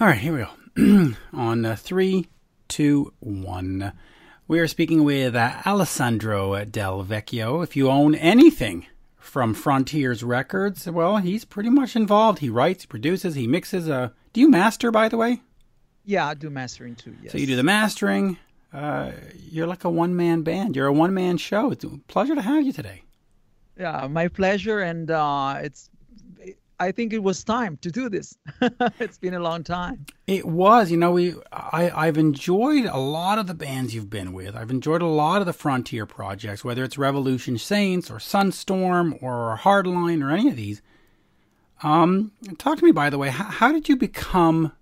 All right, here we go. On uh, three, two, one. We are speaking with uh, Alessandro Del Vecchio. If you own anything from Frontiers Records, well, he's pretty much involved. He writes, produces, he mixes. Uh, do you master, by the way? Yeah, I do mastering too. Yes. So you do the mastering. Uh, you're like a one man band. You're a one man show. It's a pleasure to have you today. Yeah, my pleasure, and uh, it's I think it was time to do this. it's been a long time. It was, you know, we I, I've enjoyed a lot of the bands you've been with. I've enjoyed a lot of the Frontier projects, whether it's Revolution Saints or Sunstorm or Hardline or any of these. Um, talk to me, by the way. How, how did you become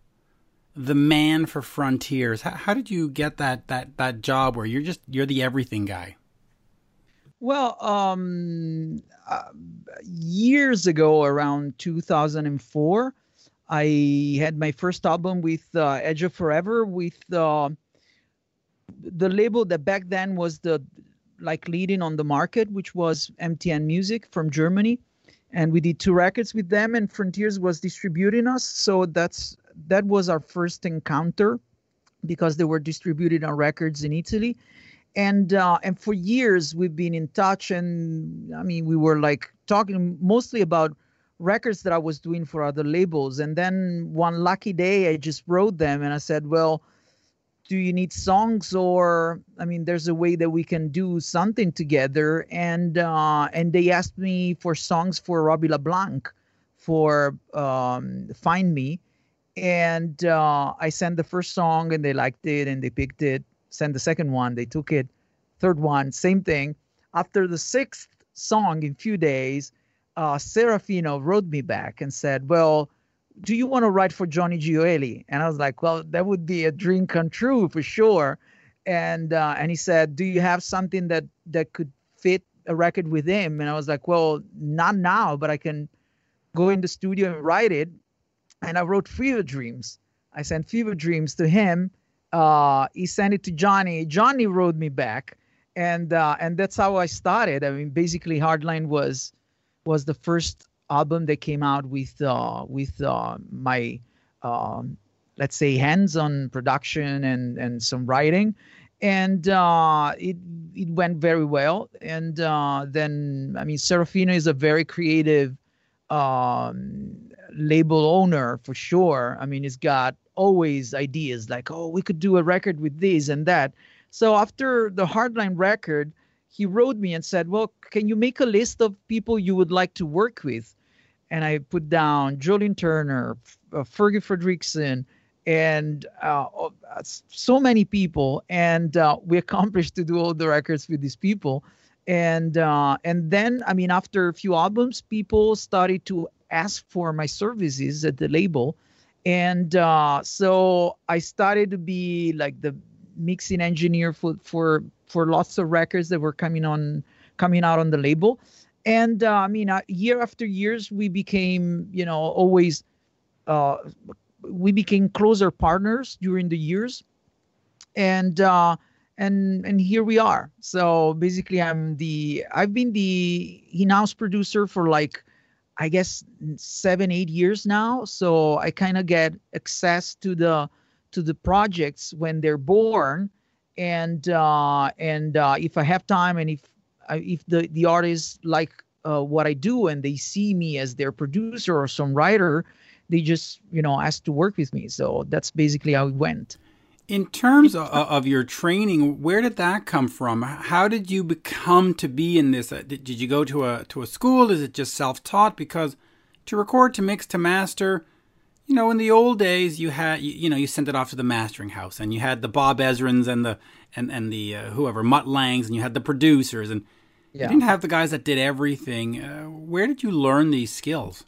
the man for Frontiers? How, how did you get that that that job where you're just you're the everything guy? Well, um, uh, years ago, around 2004, I had my first album with uh, Edge of Forever with uh, the label that back then was the like leading on the market, which was MTM Music from Germany, and we did two records with them, and Frontiers was distributing us. So that's that was our first encounter because they were distributed on records in Italy and uh, and for years we've been in touch and i mean we were like talking mostly about records that i was doing for other labels. And then one lucky day i just wrote them and i said well do you need songs or i mean there's a way that we can do something together. And uh, and they asked me for songs for Robbie LaBlanc for um, find me. And uh, i sent the first song and they liked it and they picked it sent the second one. They took it. Third one, same thing. After the sixth song in few days, uh, Serafino wrote me back and said, "Well, do you want to write for Johnny Gioeli?" And I was like, "Well, that would be a dream come true for sure." And uh, and he said, "Do you have something that that could fit a record with him?" And I was like, "Well, not now, but I can go in the studio and write it." And I wrote Fever Dreams. I sent Fever Dreams to him uh, he sent it to Johnny. Johnny wrote me back, and uh, and that's how I started. I mean, basically, Hardline was was the first album that came out with uh, with uh, my um, let's say hands-on production and and some writing, and uh, it it went very well. And uh, then I mean, Serafino is a very creative um, label owner for sure. I mean, he's got always ideas like, oh, we could do a record with this and that. So after the Hardline record, he wrote me and said, well, can you make a list of people you would like to work with? And I put down Joe Lynn Turner, uh, Fergie Frederiksen, and uh, uh, so many people. And uh, we accomplished to do all the records with these people. And uh, and then, I mean, after a few albums, people started to ask for my services at the label and uh, so I started to be like the mixing engineer for for for lots of records that were coming on coming out on the label. And uh, I mean, uh, year after years, we became you know always uh, we became closer partners during the years, and uh, and and here we are. So basically, I'm the I've been the in-house producer for like I guess seven eight years now. So I kind of get access to the to the projects when they're born, and uh, and uh, if I have time and if if the the artists like uh, what I do and they see me as their producer or some writer, they just you know ask to work with me. So that's basically how it went. In terms of, of, your training, where did that come from? How did you become to be in this? Uh, did, you go to a to a school? Is it just self taught? Because to record, to mix, to master, you know, in the old days, you had you, you know you sent it off to the mastering house, and you had the Bob Ezrins and the and and the uh, whoever Mutt Langes, and you had the producers, and yeah. you didn't have the guys that did everything. Uh, where did you learn these skills?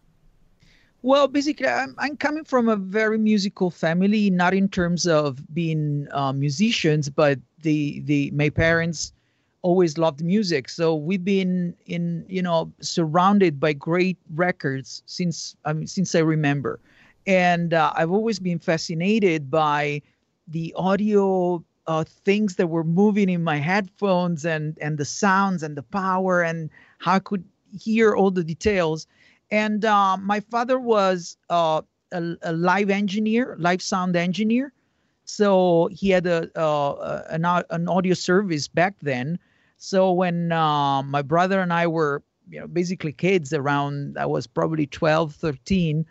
Well, basically, I'm, I'm coming from a very musical family, not in terms of being uh, musicians, but the the my parents always loved music, so we've been in you know surrounded by great records since I mean since I remember, and uh, I've always been fascinated by the audio uh, things that were moving in my headphones and and the sounds and the power and how I could hear all the details and uh, my father was uh, a, a live engineer, live sound engineer. So he had a, uh, an, an audio service back then. So when uh, my brother and I were, you know, basically kids around, I was probably 12, 13,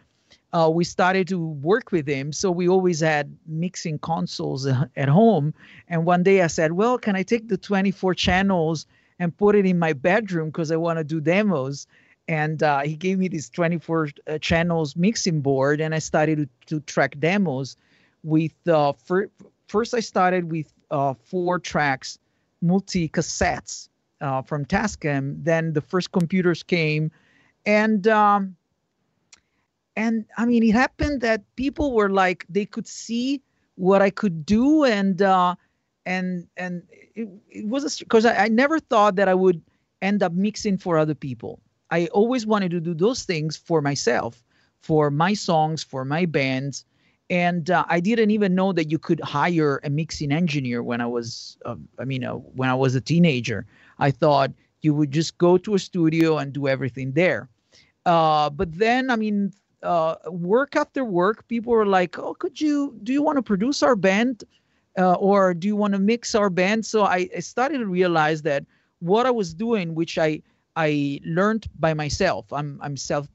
uh, we started to work with him. So we always had mixing consoles at home. And one day I said, well, can I take the 24 channels and put it in my bedroom because I want to do demos? And uh, he gave me this 24 uh, channels mixing board, and I started to, to track demos with uh, fir- first I started with uh, four tracks, multi cassettes uh, from Tascam. Then the first computers came, and um, and I mean it happened that people were like they could see what I could do, and uh, and and it, it was because I, I never thought that I would end up mixing for other people. I always wanted to do those things for myself, for my songs, for my bands and uh, I didn't even know that you could hire a mixing engineer when I was, uh, I mean, uh, when I was a teenager. I thought you would just go to a studio and do everything there. Uh, but then, I mean, uh, work after work, people were like, "Oh, could you? Do you want to produce our band, uh, or do you want to mix our band?" So I, I started to realize that what I was doing, which I I learned by myself. I'm I'm self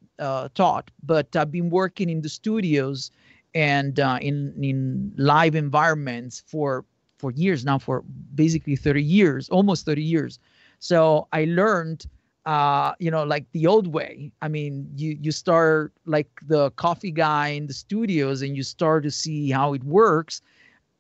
taught, but I've been working in the studios and uh, in in live environments for for years now for basically 30 years almost 30 years. So i learned uh, you know like the old way. I mean you you start like the coffee guy in the studios and you start to see how it works.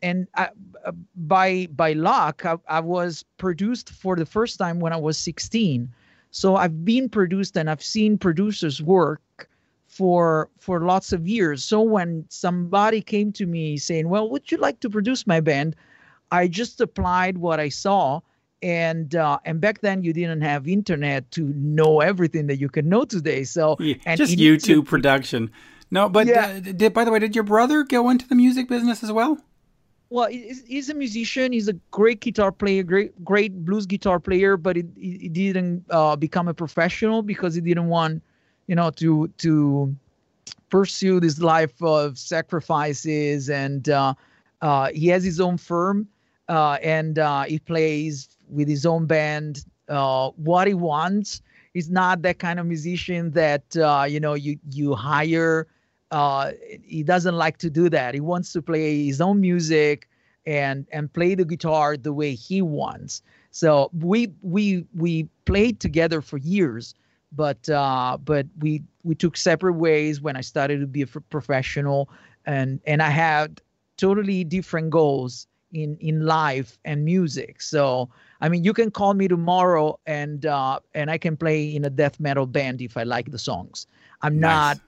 And I, uh, by by luck I, I was produced for the first time when i was 16 so i've been produced and i've seen producers work for for lots of years. So when somebody came to me saying, "Well, would you like to produce my band?" I just applied what I saw, and uh, and back then you didn't have internet to know everything that you can know today. So yeah, just YouTube production. No, but yeah. Uh, did, by the way, did your brother go into the music business as well? Well, he's a musician. He's a great guitar player, great great blues guitar player, but he, he didn't uh, become a professional because he didn't want you know, to to pursue this life of sacrifices. And uh, uh, he has his own firm, uh, and uh, he plays with his own band uh, what he wants. He's not that kind of musician that you know you you hire. He doesn't like to do that. He wants to play his own music and and play the guitar the way he wants. So we we we played together for years but uh, but we we took separate ways when I started to be a professional, and and I had totally different goals in in life and music. So I mean, you can call me tomorrow, and uh, and I can play in a death metal band if I like the songs. I'm nice. not.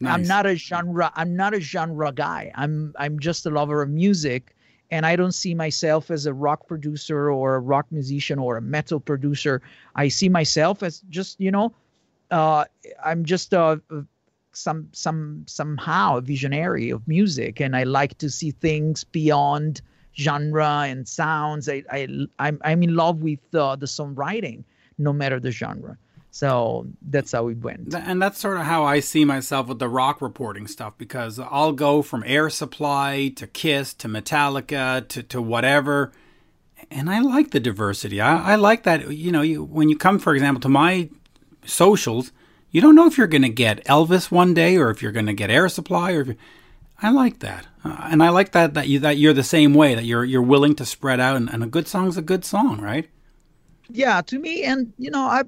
Nice. I'm not a genre. I'm not a genre guy. I'm I'm just a lover of music, and I don't see myself as a rock producer or a rock musician or a metal producer. I see myself as just you know uh, I'm just uh, some some somehow a visionary of music, and I like to see things beyond genre and sounds. I, I I'm I'm in love with uh, the songwriting, no matter the genre. So that's how it went. And that's sort of how I see myself with the rock reporting stuff because I'll go from Air Supply to Kiss to Metallica to, to whatever. And I like the diversity. I, I like that, you know, you, when you come, for example, to my socials, you don't know if you're going to get Elvis one day or if you're going to get Air Supply or. I like that, uh, and I like that that you that you're the same way that you're you're willing to spread out, and, and a good song's a good song, right? Yeah, to me, and you know, I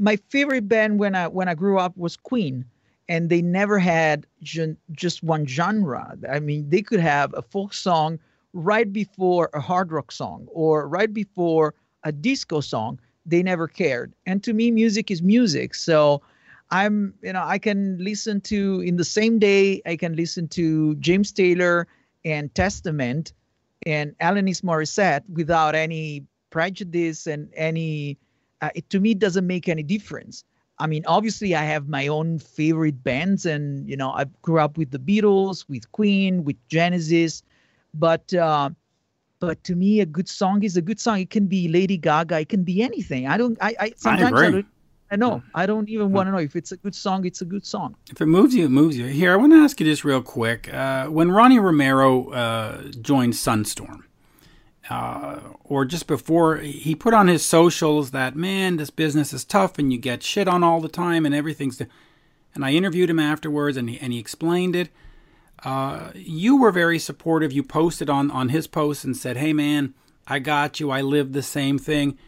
my favorite band when I when I grew up was Queen, and they never had gen, just one genre. I mean, they could have a folk song right before a hard rock song or right before a disco song they never cared. And to me, music is music. So I'm, you know, I can listen to in the same day, I can listen to James Taylor and Testament and Alanis Morissette without any prejudice and any, uh, it, to me, it doesn't make any difference. I mean, obviously, I have my own favorite bands, and you know, I grew up with the Beatles, with Queen, with Genesis, but uh, but to me, a good song is a good song. It can be Lady Gaga. It can be anything. I don't. I, I sometimes I, I, don't, to know. I don't even want to know if it's a good song. It's a good song. If it moves you, it moves you. Here, I want to ask you this real quick. Uh, when Ronnie Romero uh, joined Sunstorm, uh, or just before, he put on his socials that man, this business is tough, and you get shit on all the time, and everything's. and I interviewed him afterwards, and he, and he explained it. Uh, you were very supportive. You posted on on his post and said, "Hey, man, I got you. I lived the same thing."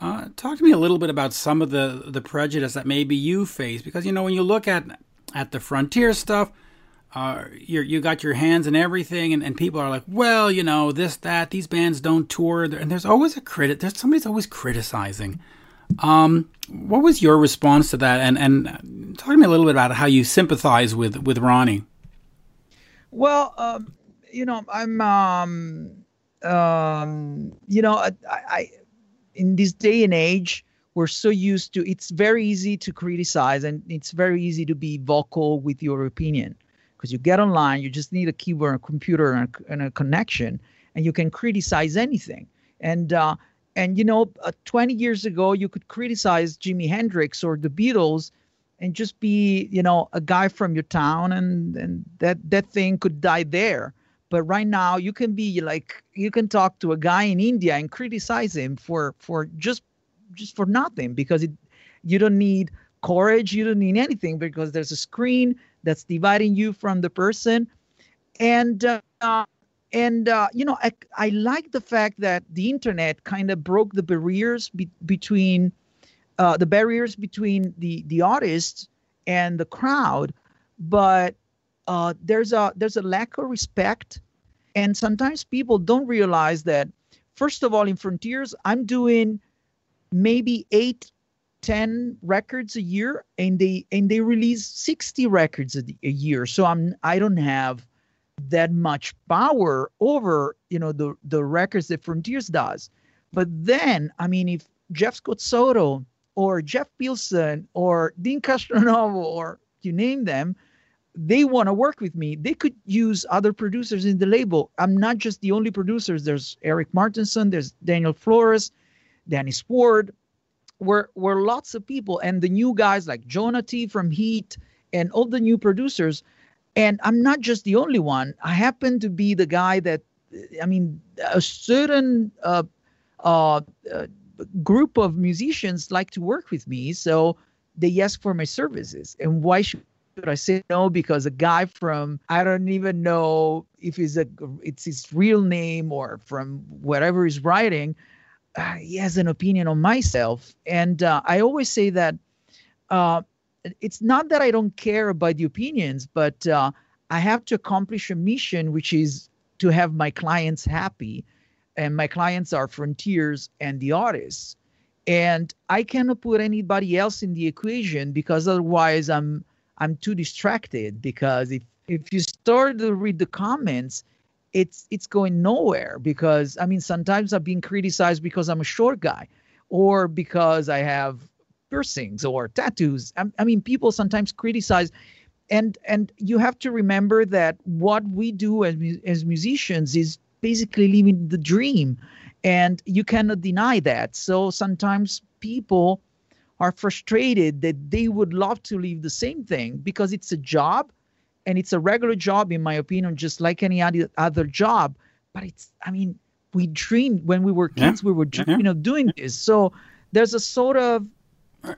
Uh, talk to me a little bit about some of the the prejudice that maybe you face, because you know when you look at at the frontier stuff, uh, you you got your hands in everything, and, and people are like, well, you know, this that these bands don't tour, and there's always a critic. There's somebody's always criticizing. Um, what was your response to that? And and talk to me a little bit about how you sympathize with with Ronnie. Well, um, you know, I'm um, um, you know, I, I in this day and age, we're so used to it's very easy to criticize and it's very easy to be vocal with your opinion because you get online, you just need a keyboard, a computer, and a, and a connection, and you can criticize anything. And uh, and you know, uh, 20 years ago, you could criticize Jimi Hendrix or the Beatles, and just be you know a guy from your town, and and that that thing could die there. But right now, you can be like you can talk to a guy in India and criticize him for for just just for nothing because it you don't need courage, you don't need anything because there's a screen that's dividing you from the person, and uh, and uh, you know I I like the fact that the internet kind of broke the barriers be- between uh, the barriers between the the artist and the crowd, but uh, there's a there's a lack of respect, and sometimes people don't realize that. First of all, in Frontiers, I'm doing maybe eight, ten records a year, and they and they release sixty records a, a year. So I'm I don't have that much power over you know the the records that Frontiers does. But then, I mean, if Jeff Scott Soto or Jeff Pilson or Deen Castronovo or you name them, they want to work with me. They could use other producers in the label. I'm not just the only producers. There's Erik Martensson, there's Daniel Flores, Danny Sword. We're, we're lots of people. And the new guys like Jona Tee from H.E.A.T and all the new producers. And I'm not just the only one. I happen to be the guy that, I mean, a certain uh, uh, uh, group of musicians like to work with me. So they ask for my services. And why should I say no? Because a guy from I don't even know if he's a it's his real name or from whatever he's writing, uh, he has an opinion on myself. And uh, I always say that uh, it's not that I don't care about the opinions, but uh, I have to accomplish a mission, which is to have my clients happy, and my clients are frontiers and the artists. And I cannot put anybody else in the equation because otherwise I'm I'm too distracted because if if you start to read the comments, it's it's going nowhere because I mean sometimes I'm being criticized because I'm a short guy or because I have piercings or tattoos. I, I mean people sometimes criticize and and you have to remember that what we do as as musicians is basically living the dream and you cannot deny that. So sometimes people are frustrated that they would love to leave the same thing because it's a job and it's a regular job in my opinion just like any other job but it's i mean we dreamed when we were kids yeah. we were dreaming of doing this so there's a sort of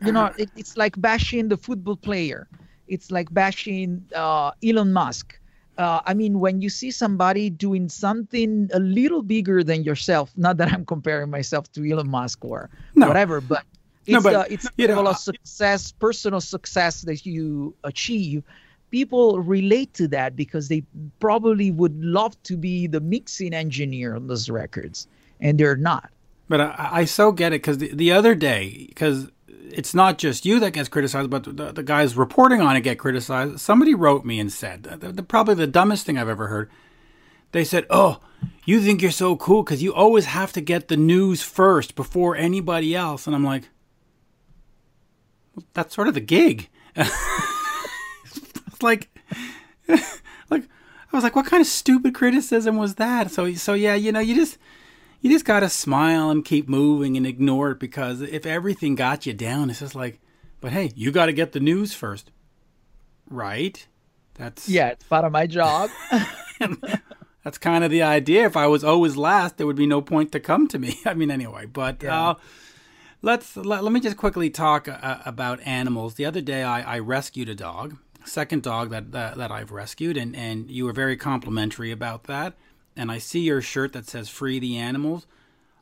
you know it, it's like bashing the football player it's like bashing uh, elon musk uh, I mean, when you see somebody doing something a little bigger than yourself, not that I'm comparing myself to Elon Musk or no. whatever, but it's no, but, uh, it's you know, of success, personal success that you achieve. People relate to that because they probably would love to be the mixing engineer on those records, and they're not. But I, I so get it because the, the other day, because it's not just you that gets criticized, but the, the, guys reporting on it get criticized. Somebody wrote me and said, the, the, probably the dumbest thing I've ever heard. They said, "Oh, you think you're so cool because you always have to get the news first before anybody else." And I'm like, that's sort of the gig. like, like I was like, what kind of stupid criticism was that? So, so yeah, you know, you just you just gotta smile and keep moving and ignore it because if everything got you down, it's just like But hey, you got to get the news first, right? That's yeah, it's part of my job. that's kind of the idea. If I was always last, there would be no point to come to me. I mean, anyway, but yeah. uh, let's let, let, me just quickly talk uh, about animals. The other day, I, I rescued a dog, second dog that, that, that I've rescued, and and you were very complimentary about that. And I see your shirt that says "Free the Animals."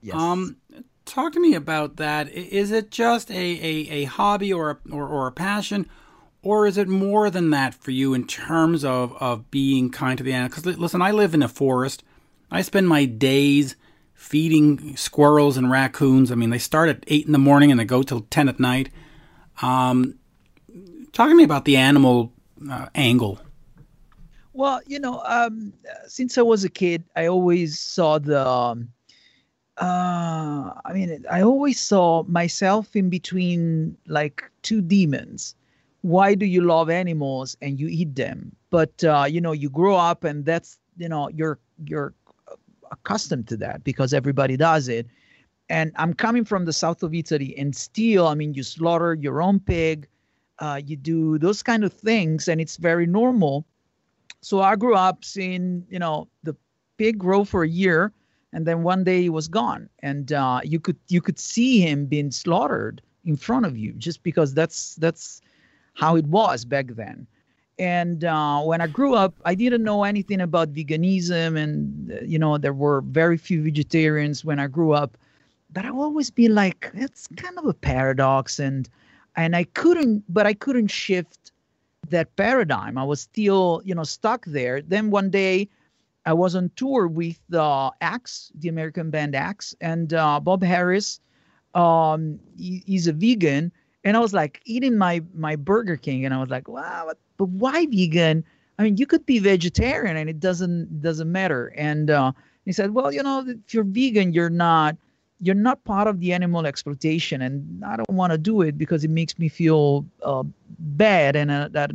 Yes. Um, talk to me about that. Is it just a, a, a hobby or a, or, or a passion? or is it more than that for you in terms of, of being kind to the animals? Because listen, I live in a forest. I spend my days feeding squirrels and raccoons. I mean, they start at eight in the morning and they go till ten at night. Um, talk to me about the animal uh, angle. Well, you know, um, since I was a kid, I always saw the. Um, uh, I mean, I always saw myself in between like two demons why do you love animals and you eat them but uh, you know you grow up and that's you know you're you're accustomed to that because everybody does it and i'm coming from the south of italy and still i mean you slaughter your own pig uh, you do those kind of things and it's very normal so i grew up seeing you know the pig grow for a year and then one day he was gone and uh, you could you could see him being slaughtered in front of you just because that's that's how it was back then. And uh, when I grew up, I didn't know anything about veganism, and uh, you know there were very few vegetarians when I grew up. But I always be like, it's kind of a paradox, and and I couldn't, but I couldn't shift that paradigm. I was still, you know, stuck there. Then one day, I was on tour with uh, Axe, the American band Axe, and uh, Bob Harris. Um, he, he's a vegan, and I was like eating my my Burger King, and I was like, wow, but why vegan? I mean, you could be vegetarian, and it doesn't doesn't matter. And uh, he said, well, you know, if you're vegan, you're not you're not part of the animal exploitation, and I don't want to do it because it makes me feel uh, bad, and uh, that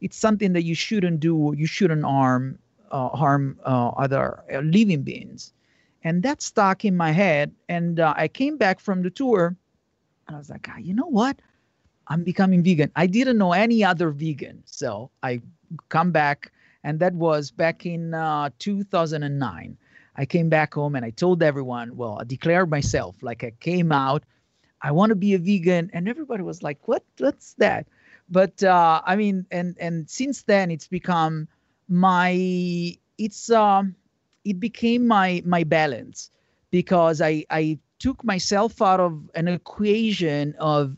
it's something that you shouldn't do. You shouldn't harm uh, harm uh, other uh, living beings, and that stuck in my head. And I came back from the tour and I was like, ah, you know what? I'm becoming vegan. I didn't know any other vegan. So I come back, and that was back in uh, 2009. I came back home and I told everyone, well, I declared myself, like I came out, I want to be a vegan. And everybody was like, what? What's that? But uh, I mean, and and since then it's become my it's um it became my my balance because I I took myself out of an equation of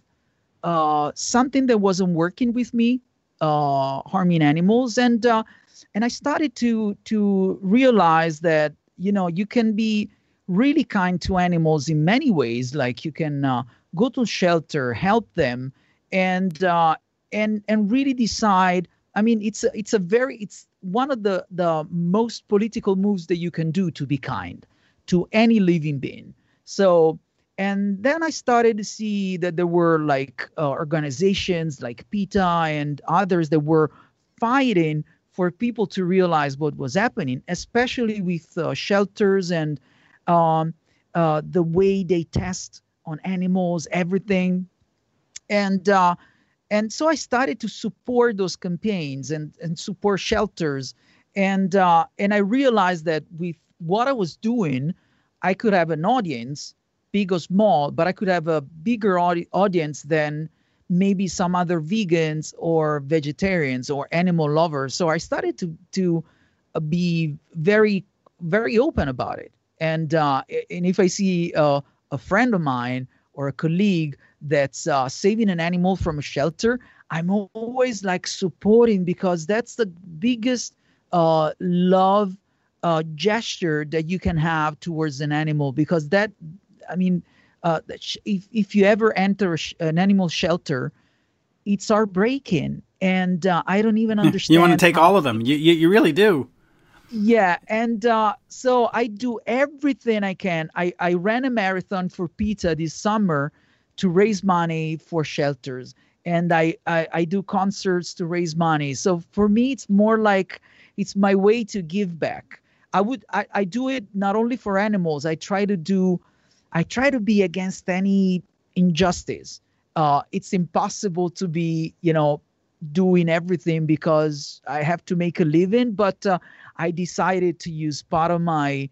uh, something that wasn't working with me, uh, harming animals, and uh, and I started to to realize that you know you can be really kind to animals in many ways. Like you can uh, go to shelter, help them, and uh, and and really decide. I mean, it's a, it's a very it's one of the the most political moves that you can do to be kind to any living being so, and then I started to see that there were like uh, organizations like PETA and others that were fighting for people to realize what was happening, especially with uh, shelters and um, uh, the way they test on animals, everything. And uh, and so I started to support those campaigns and and support shelters, and uh, and I realized that with what I was doing, I could have an audience, big or small, but I could have a bigger audi- audience than maybe some other vegans or vegetarians or animal lovers. So I started to to uh, be very very open about it. And uh, and if I see uh, a friend of mine or a colleague that's uh, saving an animal from a shelter, I'm always like supporting because that's the biggest uh, love uh, gesture that you can have towards an animal because that i mean uh, if, if you ever enter an animal shelter it's heartbreaking and uh, i don't even understand you want to take all of them. You, you, you really do. Yeah and uh, so i do everything i can. I, I ran a marathon for PETA this summer to raise money for shelters. And I, I i do concerts to raise money. So for me it's more like it's my way to give back. I would I, I do it not only for animals. I try to do I try to be against any injustice. uh, it's impossible to be, you know, doing everything because I have to make a living. But uh, I decided to use part of my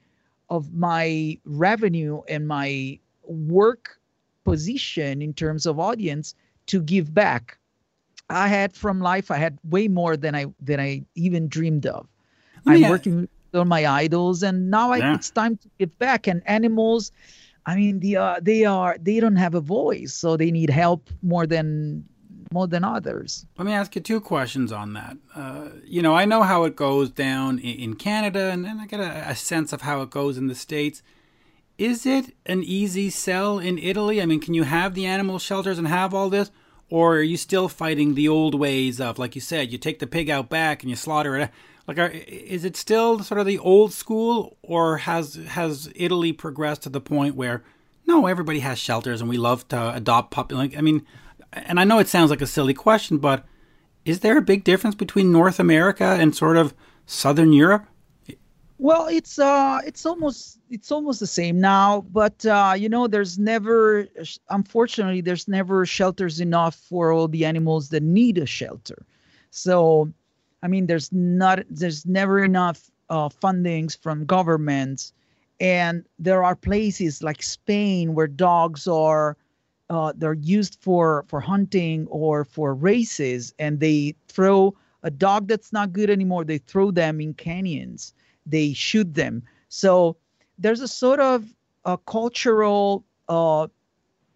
of my revenue and my work position in terms of audience to give back. I had from life, I had way more than I than I even dreamed of. I'm working on my idols, and now I, yeah. it's time to give back. And animals, I mean, the uh, they are they don't have a voice, so they need help more than more than others. Let me ask you two questions on that. Uh, you know, I know how it goes down in, in Canada, and, and I get a, a, sense of how it goes in the States. Is it an easy sell in Italy? I mean, can you have the animal shelters and have all this? Or are you still fighting the old ways of, like you said, you take the pig out back and you slaughter it? Like, are, is it still sort of the old school, or has has Italy progressed to the point where no, everybody has shelters and we love to adopt puppy? Like, I mean, and I know it sounds like a silly question, but is there a big difference between North America and sort of Southern Europe? Well, it's uh, it's almost it's almost the same now, but uh, you know, there's never, unfortunately, there's never shelters enough for all the animals that need a shelter. So, I mean, there's not, there's never enough uh, fundings from governments, and there are places like Spain where dogs are uh, they're used for for hunting or for races, and they throw a dog that's not good anymore. They throw them in canyons. They shoot them. So there's a sort of a cultural uh,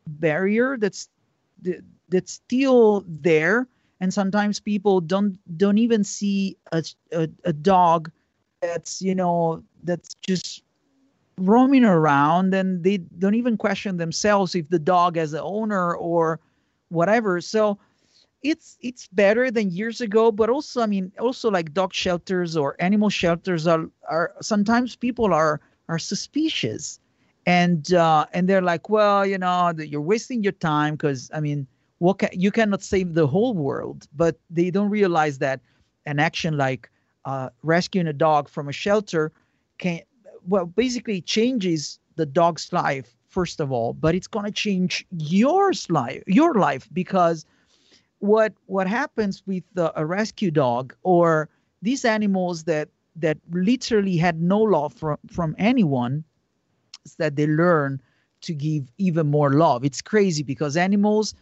barrier that's that's still there, and sometimes people don't don't even see a, a, a dog that's you know that's just roaming around and they don't even question themselves if the dog has an owner or whatever so it's it's better than years ago but also i mean also like dog shelters or animal shelters are are sometimes people are are suspicious. And uh and they're like well you know you're wasting your time because i mean what can, you cannot save the whole world. But they don't realize that an action like uh, rescuing a dog from a shelter can well basically changes the dog's life first of all but it's going to change yours life your life because what what happens with the, a rescue dog or these animals that that literally had no love from from anyone is that they learn to give even more love it's crazy because animals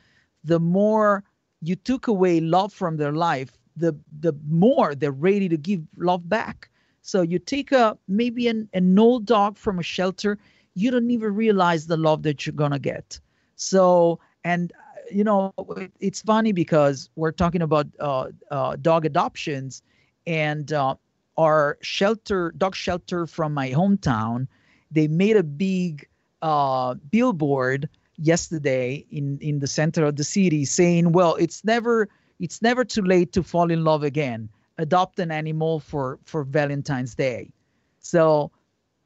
the more you took away love from their life the the more they're ready to give love back so you take a maybe an, an old dog from a shelter, you don't even realize the love that you're gonna get. So and you know it's funny because we're talking about uh, uh, dog adoptions and uh, our shelter dog shelter from my hometown they made a big uh, billboard yesterday in in the center of the city saying well it's never it's never too late to fall in love again adopt an animal for for Valentine's Day. So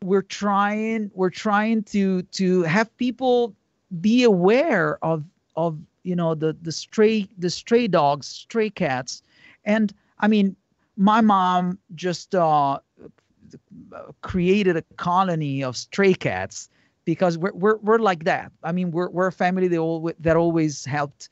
we're trying we're trying to to have people be aware of of you know the the stray the stray dogs, stray cats, and I mean my mom just uh, created a colony of stray cats because we're we're, we're like that. I mean we're we're a family that always that always helped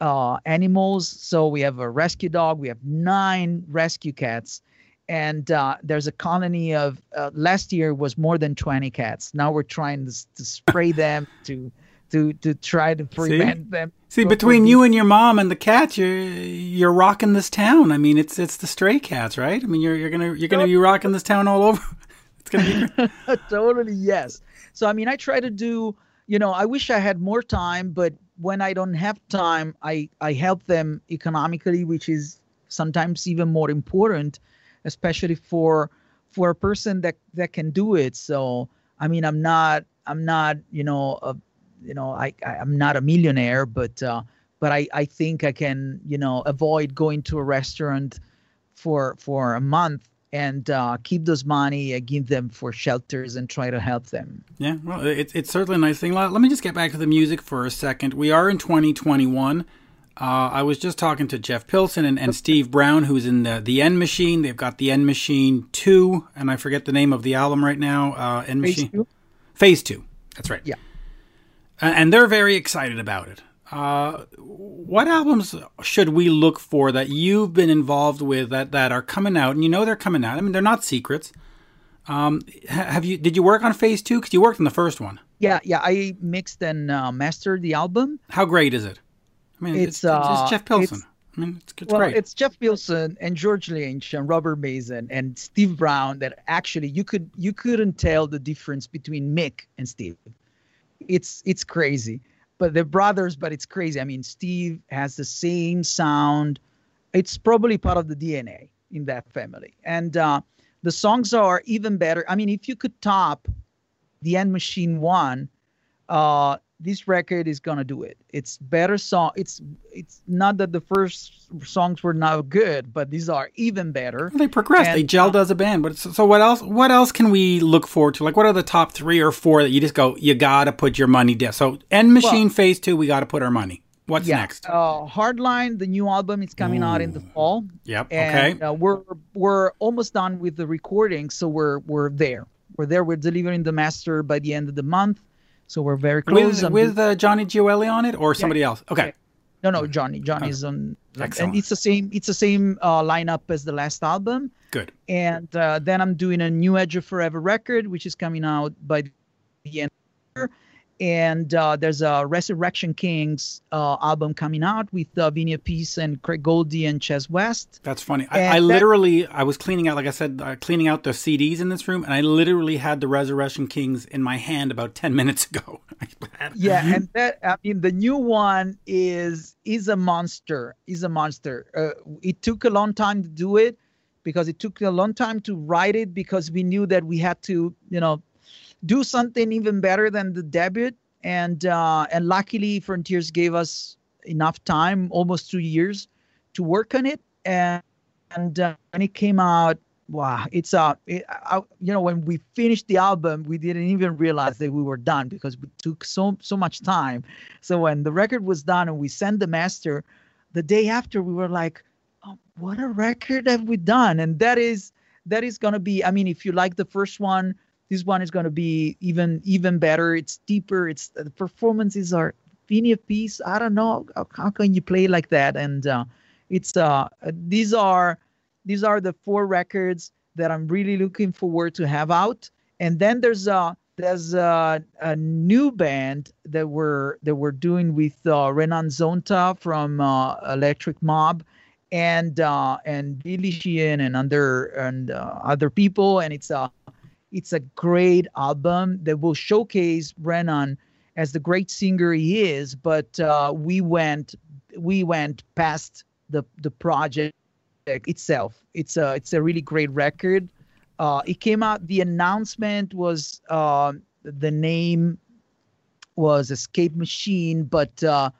uh, animals. So we have a rescue dog, we have nine rescue cats, and uh, there's a colony of uh, last year was more than 20 cats. Now we're trying to, to spray them to to to try to prevent See? them. See, between you and your mom and the cat, you're you're rocking this town. I mean, it's it's the stray cats, right? I mean, you're you're gonna you're gonna be rocking this town all over. It's gonna be totally yes. So I mean, I try to do. You know, I wish I had more time, but when I don't have time, I, I help them economically, which is sometimes even more important, especially for for a person that that can do it. So I mean, I'm not I'm not you know a, you know I, I am not a millionaire, but uh, but I I think I can you know avoid going to a restaurant for for a month and uh, keep those money, uh, give them for shelters, and try to help them. Yeah, well, it's it's certainly a nice thing. Let me just get back to the music for a second. We are in 2021. Uh, I was just talking to Jeff Pilson and, and Steve Brown, who's in the, the End Machine. They've got the End Machine 2, and I forget the name of the album right now. Uh, End Phase Machine. Two? Phase 2. That's right. Yeah. And they're very excited about it. Uh, what albums should we look for that you've been involved with that, that are coming out, and you know they're coming out? I mean, they're not secrets. Um, have you? Did you work on Phase Two? Because you worked on the first one. Yeah, yeah. I mixed and uh, mastered the album. How great is it? I mean, it's, it's, uh, it's Jeff Pilson. I mean, it's, it's well, great. It's Jeff Pilson and George Lynch and Robert Mason and Steve Brown that actually you could you couldn't tell the difference between Mick and Steve. It's it's crazy, but they're brothers, but it's crazy. I mean, Steve has the same sound. It's probably part of the DNA in that family, and uh, the songs are even better. I mean, if you could top the End Machine one, uh, this record is gonna do it. It's better song. It's it's not that the first songs were not good, but these are even better. Well, they progressed. And, they gelled uh, as a band. But so what else? What else can we look forward to? Like, what are the top three or four that you just go? You gotta put your money down. So End Machine well, Phase Two, we gotta put our money. What's yeah, next? Uh, Hardline, the new album, is coming Ooh. out in the fall. Yep. And, okay. Uh, we're we're almost done with the recording, so we're we're there. We're there. We're delivering the master by the end of the month. So we're very close. With, with uh, Johnny Gioeli on it or somebody yeah. else? Okay. No, no, Johnny. Johnny's okay. on. Excellent. And it's the same. It's the same uh, lineup as the last album. Good. And uh, then I'm doing a new Edge of Forever record, which is coming out by the end. Of the year and uh, there's a Resurrection Kings uh, album coming out with uh, Vinny Appice and Craig Goldie and Chas West. That's funny. I, I, literally, I was cleaning out, like I said, uh, cleaning out the CDs in this room, and I literally had the Resurrection Kings in my hand about ten minutes ago. yeah, and that I mean, the new one is is a monster. Is a monster. Uh, it took a long time to do it because it took a long time to write it because we knew that we had to, you know do something even better than the debut. And uh, and luckily, Frontiers gave us enough time, almost two years, to work on it. And and uh, it came out, wow, it's uh, it, you know, when we finished the album, we didn't even realize that we were done because we took so so much time. So when the record was done and we sent the master, the day after, we were like, oh, what a record have we done? And that is that is gonna be. I mean, if you like the first one this one is going to be even even better. It's deeper. It's the performances are Vinny Appice. I don't know how, can you play like that. And uh, it's uh these are these are the four records that I'm really looking forward to have out. And then there's a there's a, a new band that we're that we're doing with uh, Renan Zonta from uh, Electric Mob and uh, and Billy Sheehan and other and uh, other people, and it's a it's a great album that will showcase Renan as the great singer he is. But uh, we went we went past the the project itself. It's a it's a really great record. Uh, it came out. The announcement was uh, the name was Escape Machine, but uh,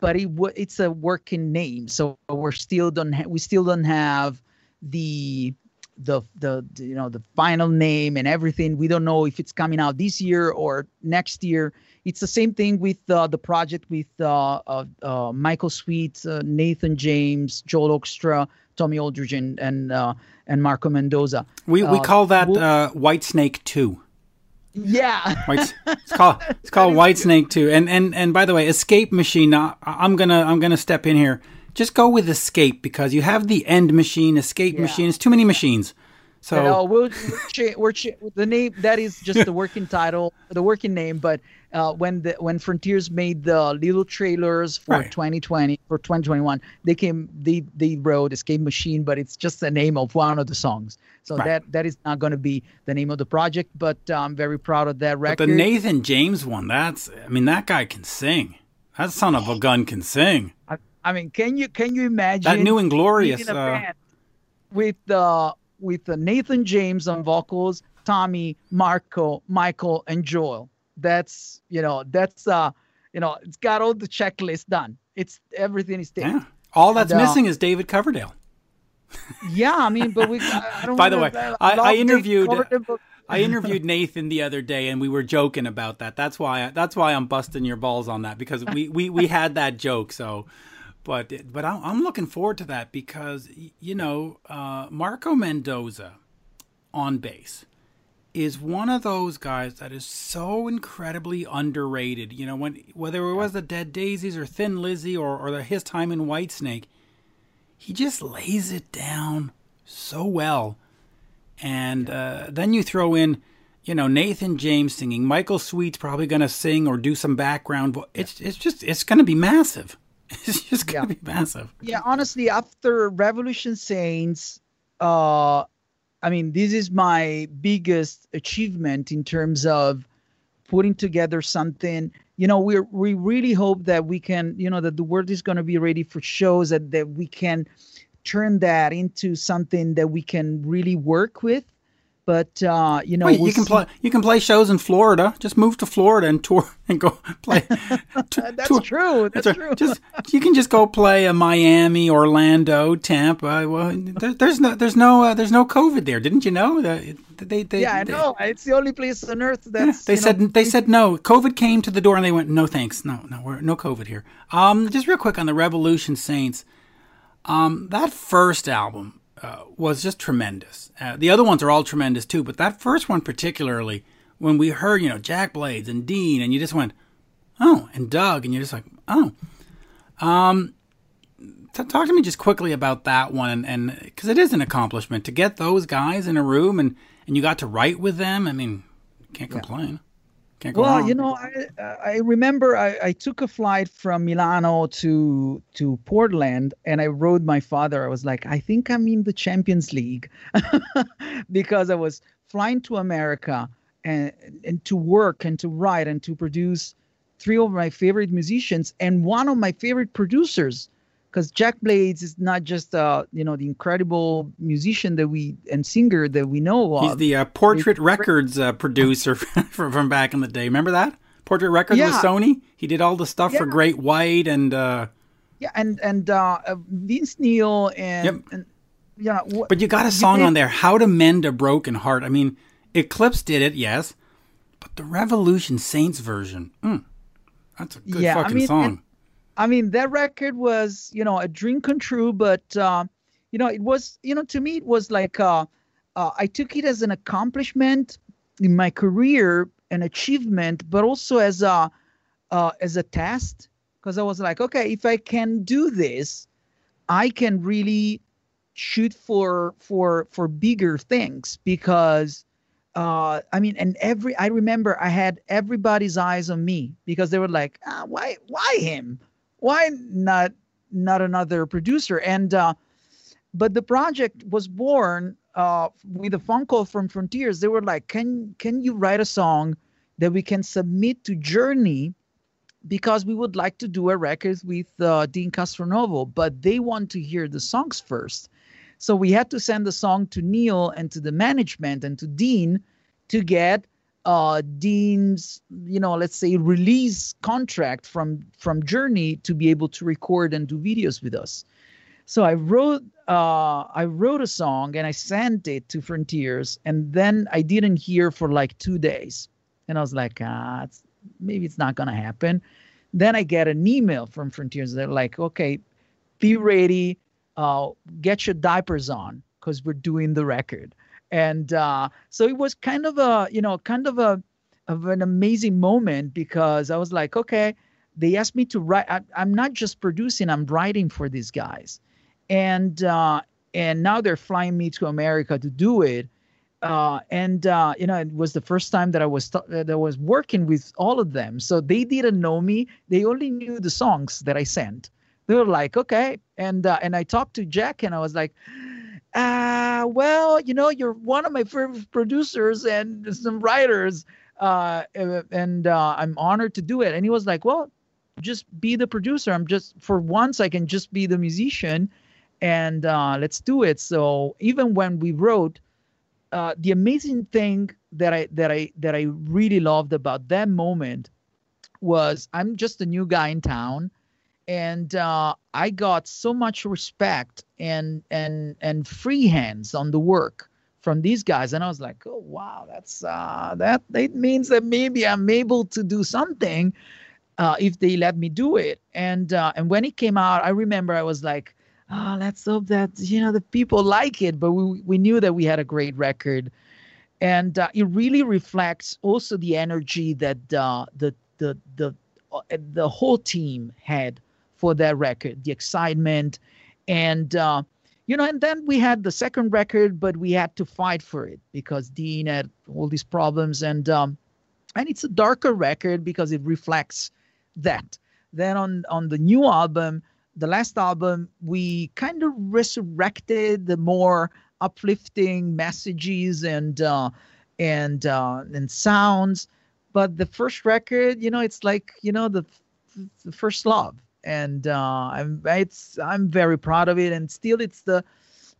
but it it's a working name. So we're still don't ha- we still don't have the the, the you know the final name and everything. We don't know if it's coming out this year or next year. It's the same thing with uh, the project with uh, uh, uh Michael Sweet, uh, Nathan James, Joel Hoekstra, Tommy Aldridge, and and, uh, and Marco Mendoza. We we call that we'll, Whitesnake Two. Yeah, White, it's called it's called Whitesnake Two. And and and by the way, Escape Machine. I'm gonna I'm gonna step in here just go with escape because you have the end machine, escape yeah. machine. It's too many machines. So no, we'll, we're, we're, the name that is just the working title, the working name. But uh, when the when Frontiers made the little trailers for right. 2020 for 2021, they came they they wrote Escape Machine, but it's just the name of one of the songs. So right. that that is not going to be the name of the project. But uh, I'm very proud of that record. But the Nathan James one, that's I mean that guy can sing. That son of a gun can sing. I, I mean, can you can you imagine that new and glorious uh, with uh, with uh, Nathan James on vocals, Tommy, Marco, Michael, and Joel? That's you know that's uh you know it's got all the checklist done. It's everything is there. Yeah. All that's and, uh, missing is David Coverdale. yeah, I mean, but we. I By the way, I, I, interviewed. I interviewed Nathan the other day, and we were joking about that. That's why. That's why I'm busting your balls on that because we we, we had that joke. So but but I'm looking forward to that because you know uh, Marco Mendoza on bass is one of those guys that is so incredibly underrated. You know, when whether it was the Dead Daisies or Thin Lizzy or, or the, his time in Whitesnake, he just lays it down so well. And uh, then you throw in, you know, Nathan James singing. Michael Sweet's probably going to sing or do some background. It's it's just it's going to be massive. It's just going to yeah. be massive. Yeah, honestly, after Revolution Saints, uh, I mean, this is my biggest achievement in terms of putting together something. You know, we we really hope that we can, you know, that the world is going to be ready for shows that that we can turn that into something that we can really work with. But uh, you know, Wait, we'll you can see. play you can play shows in Florida. Just move to Florida and tour and go play. That's tour. true. That's, That's true. Just you can just go play a Miami, Orlando, Tampa. Well, there, there's no there's no uh, there's no COVID there. Didn't you know that? They, they, yeah, I know. It's the only place on earth that's. Yeah, they said know, they said no. COVID came to the door and they went, no thanks, no, no, we're no COVID here. Um, just real quick on the Revolution Saints. Um, that first album uh, was just tremendous. Uh, the other ones are all tremendous too, but that first one particularly, when we heard, you know, Jack Blades and Deen, and you just went, oh, and Doug, and you're just like, oh. Um, t- talk to me just quickly about that one, and because it is an accomplishment to get those guys in a room and and you got to write with them. I mean, can't complain. Yeah. Well, wrong. you know, I I remember I, I took a flight from Milano to to Portland, and I wrote my father. I was like, I think I'm in the Champions League, because I was flying to America and and to work and to write and to produce three of my favorite musicians and one of my favorite producers because Jack Blades is not just uh you know the incredible musician that we and singer that we know of. He's the uh, Portrait Records uh, producer from, from back in the day. Remember that Portrait Records yeah. with Sony? He did all the stuff yeah. for Great White and. Uh, yeah, and and uh, uh Vince Neil and, yep. and yeah. Wh- but you got a song on there, "How to Mend a Broken Heart." I mean, Eclipse did it, yes, but the Revolution Saints version, mm, that's a good yeah, fucking I mean, song. And, I mean, that record was, you know, a dream come true, but, uh, you know, it was, you know, to me, it was like, uh, uh, I took it as an accomplishment in my career, an achievement, but also as a, uh, as a test. Cause I was like, okay, if I can do this, I can really shoot for, for, for bigger things because, uh, I mean, and every, I remember I had everybody's eyes on me because they were like, ah, why, why him? Why not not another producer? And uh, but the project was born uh, with a phone call from Frontiers. They were like, "Can can you write a song that we can submit to Journey?" Because we would like to do a record with uh, Deen Castronovo, but they want to hear the songs first. So we had to send the song to Neil and to the management and to Deen to get uh, Deen's, you know, let's say release contract from from Journey to be able to record and do videos with us. So I wrote uh, I wrote a song and I sent it to Frontiers, and then I didn't hear for like two days, and I was like, ah, it's, maybe it's not gonna happen. Then I get an email from Frontiers. They're like, okay, be ready, uh, get your diapers on, because we're doing the record and uh, so it was kind of a you know kind of a of an amazing moment because I was like, okay, they asked me to write. I, am not just producing; I'm writing for these guys, and uh, and now they're flying me to America to do it. Uh, and uh, you know, it was the first time that I was th- that I was working with all of them. So they didn't know me; they only knew the songs that I sent. They were like, okay, and uh, and I talked to Jack, and I was like, uh, well, you know, you're one of my favorite producers and some writers, uh, and uh, I'm honored to do it. And he was like, well, just be the producer. I'm just for once I can just be the musician, and uh, let's do it. So even when we wrote, uh, the amazing thing that I that I that I really loved about that moment was I'm just a new guy in town and uh, I got so much respect and and and free hands on the work from these guys, and I was like, oh wow, that's uh, that that means that maybe I'm able to do something uh, if they let me do it. And uh, and when it came out, I remember I was like, oh, let's hope that you know the people like it. But we we knew that we had a great record. and uh, it really reflects also the energy that uh, the the the the whole team had for that record, the excitement, and uh, you know, and then we had the second record, but we had to fight for it because Deen had all these problems, and um, and it's a darker record because it reflects that. Then on on the new album, the last album, we kind of resurrected the more uplifting messages and uh, and uh, and sounds. But the first record, you know, it's like you know the, the first love, and uh, I'm it's I'm very proud of it, and still it's the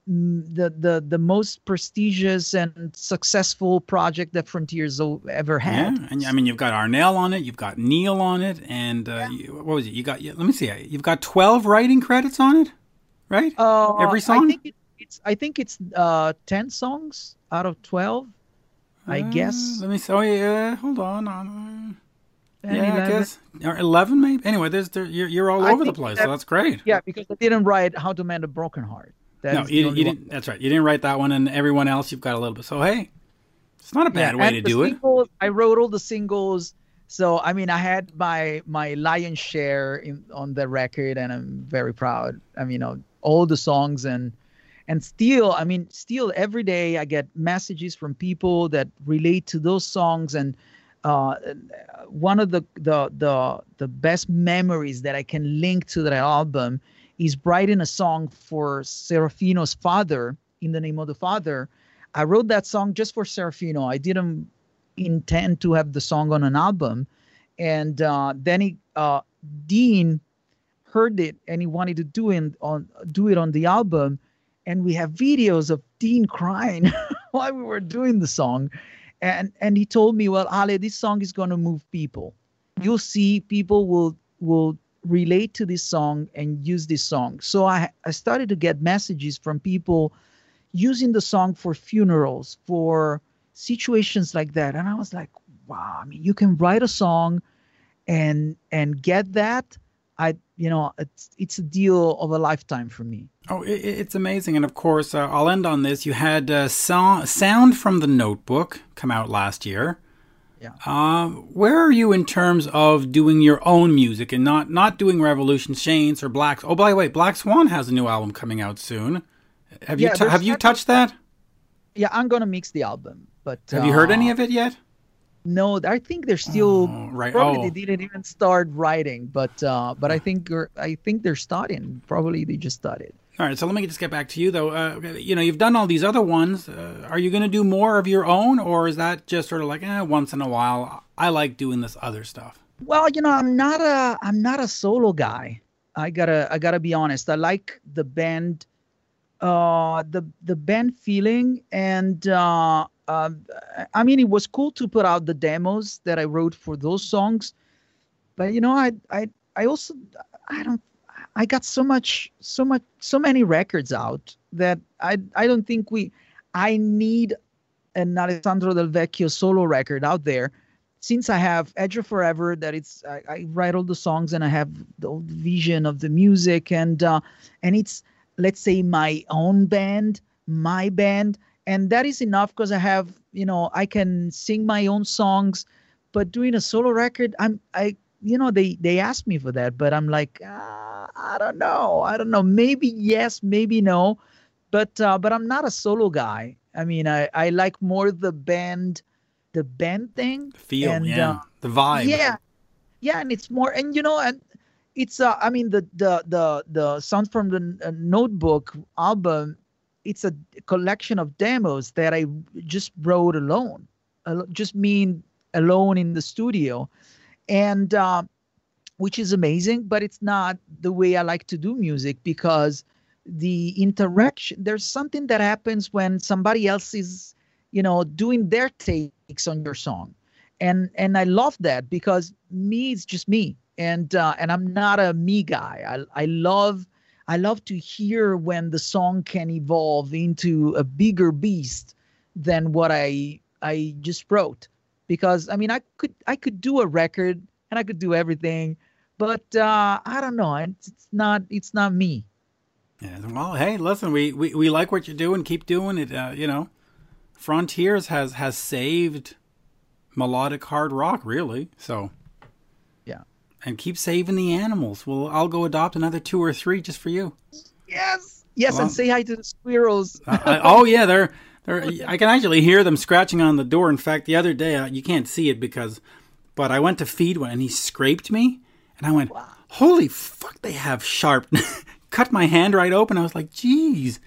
the the the most prestigious and successful project that Frontiers ever had. Yeah, and I mean you've got Arnel on it, you've got Neil on it, and uh, yeah. you, what was it? You got let me see, you've got twelve writing credits on it, right? Uh, Every song. I think it, it's I think it's uh, ten songs out of twelve. I uh, guess. Let me see. Oh yeah, hold on. Yeah, 11. I guess or eleven maybe. Anyway, there's there, you're you're all I over the place, that, so that's great. Yeah, because I didn't write "How to Mend a Broken Heart." That no, you, you didn't. That's right. You didn't write that one, and everyone else you've got a little bit. So hey, it's not a bad yeah, way to do singles, it. I wrote all the singles. So I mean, I had my my lion's share in on the record, and I'm very proud. I mean, you know, all the songs and and still, I mean, still every day I get messages from people that relate to those songs and. Uh, one of the, the the the best memories that I can link to that album is writing a song for Serafino's father in the name of the father. I wrote that song just for Serafino. I didn't intend to have the song on an album. And uh, then he, uh, Deen heard it and he wanted to do it on do it on the album. And we have videos of Deen crying while we were doing the song. And and he told me, well, Ale, this song is going to move people. You'll see people will will relate to this song and use this song. So I, I started to get messages from people using the song for funerals, for situations like that. And I was like, wow, I mean, you can write a song and and get that. I, you know, it's it's a deal of a lifetime for me. Oh, it, it's amazing, and of course, uh, I'll end on this. You had uh, so- "Sound from the Notebook" come out last year. Yeah. Uh, where are you in terms of doing your own music and not not doing Revolution Saints or Black? Oh, by the way, Black Swan has a new album coming out soon. Have yeah, you t- have you touched that? Yeah, I'm gonna mix the album, but have you heard any uh, of it yet? No, I think they're still oh, right. Probably oh. they didn't even start writing, but uh, but I think I think they're starting. Probably they just started. All right, so let me just get back to you though. Uh, you know, you've done all these other ones. Uh, are you going to do more of your own, or is that just sort of like, eh, once in a while? I like doing this other stuff. Well, you know, I'm not a I'm not a solo guy. I gotta I gotta be honest. I like the band, uh, the the band feeling, and uh, uh, I mean, it was cool to put out the demos that I wrote for those songs, but you know, I I I also I don't I got so much, so much, so many records out that I I don't think we. I need an Alessandro Del Vecchio solo record out there. Since I have Edge of Forever, that it's I, I write all the songs and I have the vision of the music and uh, and it's let's say my own band, my band, and that is enough because I have you know I can sing my own songs, but doing a solo record, I'm I you know they they asked me for that, but I'm like. Ah, I don't know. I don't know. Maybe yes, maybe no. But uh, but I'm not a solo guy. I mean, I I like more the band, the band thing. The feel, and, yeah, uh, the vibe. Yeah, yeah, and it's more, and you know, and it's uh, I mean, the the the the sound from the uh, Notebook album. It's a collection of demos that I just wrote alone, just me alone in the studio, and. Uh, which is amazing, but it's not the way I like to do music because the interaction there's something that happens when somebody else is, you know, doing their takes on your song. And and I love that because me is just me. And uh, and I'm not a me guy. I I love I love to hear when the song can evolve into a bigger beast than what I I just wrote. Because I mean I could I could do a record and I could do everything but uh, I don't know. It's, it's not. It's not me. Yeah. Well, hey, listen. We, we, we like what you're doing. Keep doing it. Uh, you know, Frontiers has has saved melodic hard rock, really. So. And keep saving the animals. Well, I'll go adopt another two or three just for you. Yes. Yes, Well- and say hi to the squirrels. I, I- oh yeah, they're they're. I can actually hear them scratching on the door. In fact, the other day uh, you can't see it because, but I went to feed one and he scraped me, and I went, "Holy fuck! They have sharp." Cut my hand right open. I was like, "Geez,"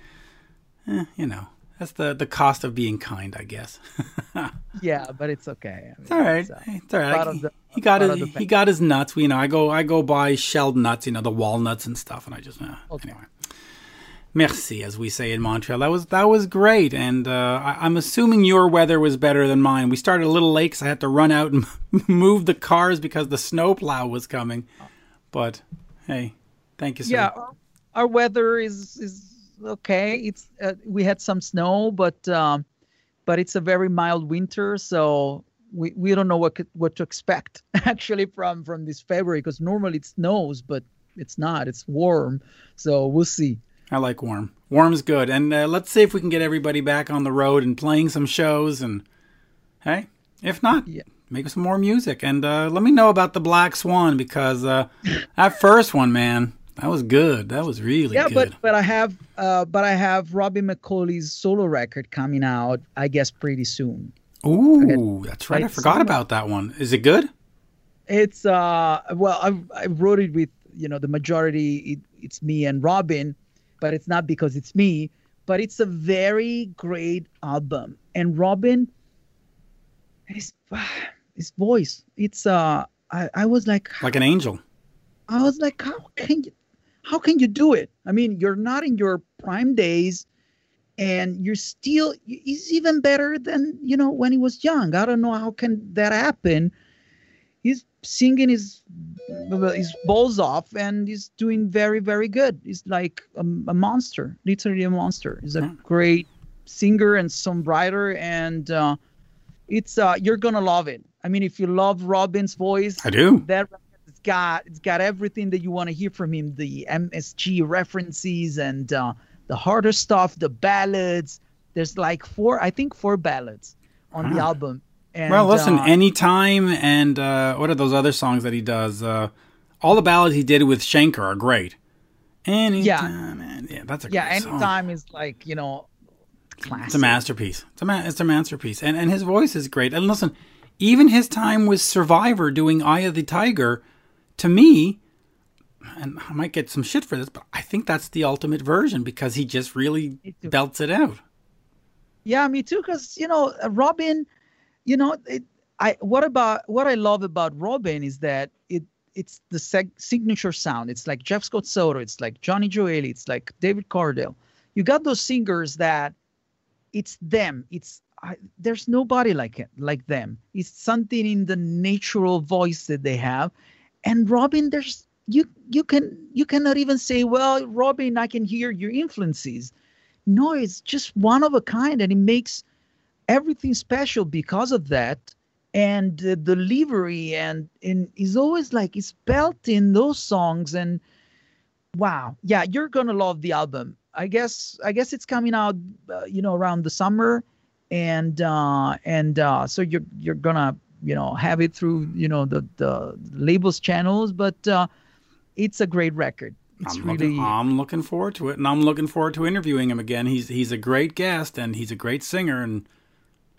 eh, you know. That's the, the cost of being kind, I guess. yeah, but it's okay. I mean, It's all right. uh, It's all right. Part I- of the- he got his he got his nuts. You know, I go I go buy shelled nuts. You know, the walnuts and stuff, and I just uh, Okay. anyway. Merci, as we say in Montreal. That was that was great, and uh, I, I'm assuming your weather was better than mine. We started a little late, 'cause I had to run out and move the cars because the snowplow was coming. But hey, thank you, sir. yeah, our, our weather is is okay. It's uh, we had some snow, but um, but it's a very mild winter, so we, we don't know what what to expect actually from from this February because normally it snows, but it's not. It's warm, so we'll see. I like warm. Warm's good, and uh, let's see if we can get everybody back on the road and playing some shows. And hey, if not, Yeah. make some more music. And uh, let me know about the Black Swan because uh, that first one, man, that was good. That was really yeah, good. but but I have uh, but I have Robbie McAuley's solo record coming out, I guess, pretty soon. Ooh, that's right. I forgot about that one. Is it good? It's uh well I I wrote it with you know the majority it, it's me and Robin, but it's not because it's me, but it's a very great album. And Robin his his voice, it's uh I, I was like Like an angel. I was like how can you how can you do it? I mean, you're not in your prime days and you're still he's even better than you know when he was young. I don't know how can that happen. He's singing his his balls off and he's doing very very good. He's like a, a monster, literally a monster. He's a Yeah. great singer and songwriter, and uh, it's uh, you're gonna love it. I mean, if you love Robin's voice, I do. that it's got it's got everything that you want to hear from him the MSG references and uh, the harder stuff the ballads there's like four i think four ballads on the album and well, listen, uh, anytime and uh, what are those other songs that he does? Uh, all the ballads he did with Schenker are great. Anytime, and yeah, that's a yeah great song. anytime is like you know classic. It's a masterpiece. It's a ma- it's a masterpiece, and and his voice is great. And listen, even his time with Survivor doing Eye of the Tiger, to me, and I might get some shit for this, but I think that's the ultimate version because he just really belts it out. Yeah, me too. Because you know, uh, Robin, you know, it, I what about what I love about Robin is that it it's the seg- signature sound. It's like Jeff Scott Soto. It's like Johnny Gioeli. It's like David Coverdale. You got those singers that it's them. It's I, there's nobody like it like them. It's something in the natural voice that they have, and Robin, there's you you can you cannot even say, well, Robin, I can hear your influences. No it's just one of a kind and it makes everything special because of that. And the delivery and and is always like it's built in those songs and wow. Yeah you're gonna love the album. I guess i guess it's coming out uh, you know around the summer and uh and uh so you're you're gonna you know have it through you know the the labels channels but uh it's a great record it's I'm really looking, I'm looking forward to it, and I'm looking forward to interviewing him again. He's he's a great guest, and he's a great singer, and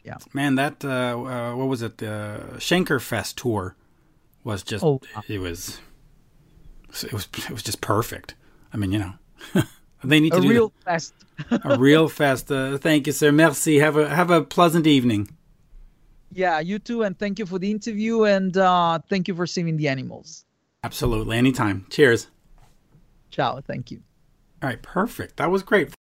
Yeah. man, that uh, uh, what was it? The Schenker Fest tour was just Oh. it was it was it was just perfect. I mean, you know, they need to a do real fest a real fest. Uh, thank you, sir. Merci. Have a have a pleasant evening. Yeah, you too, and thank you for the interview, and uh, thank you for saving the animals. Absolutely, anytime. Cheers. Ciao, thank you. All right, perfect. That was great.